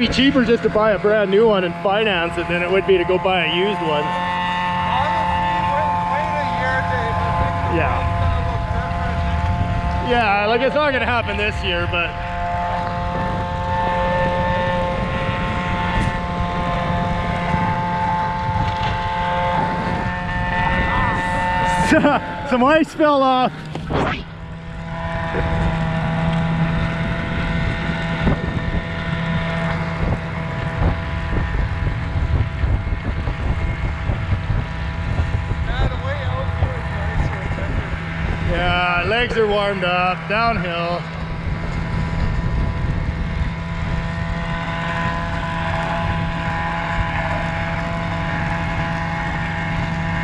be cheaper just to buy a brand new one and finance it than it would be to go buy a used one. Honestly, wait, wait a year, Dave. I think the Yeah. road's gonna look different. Yeah, like it's not gonna happen this year, but some ice fell off. Yeah, legs are warmed up, downhill.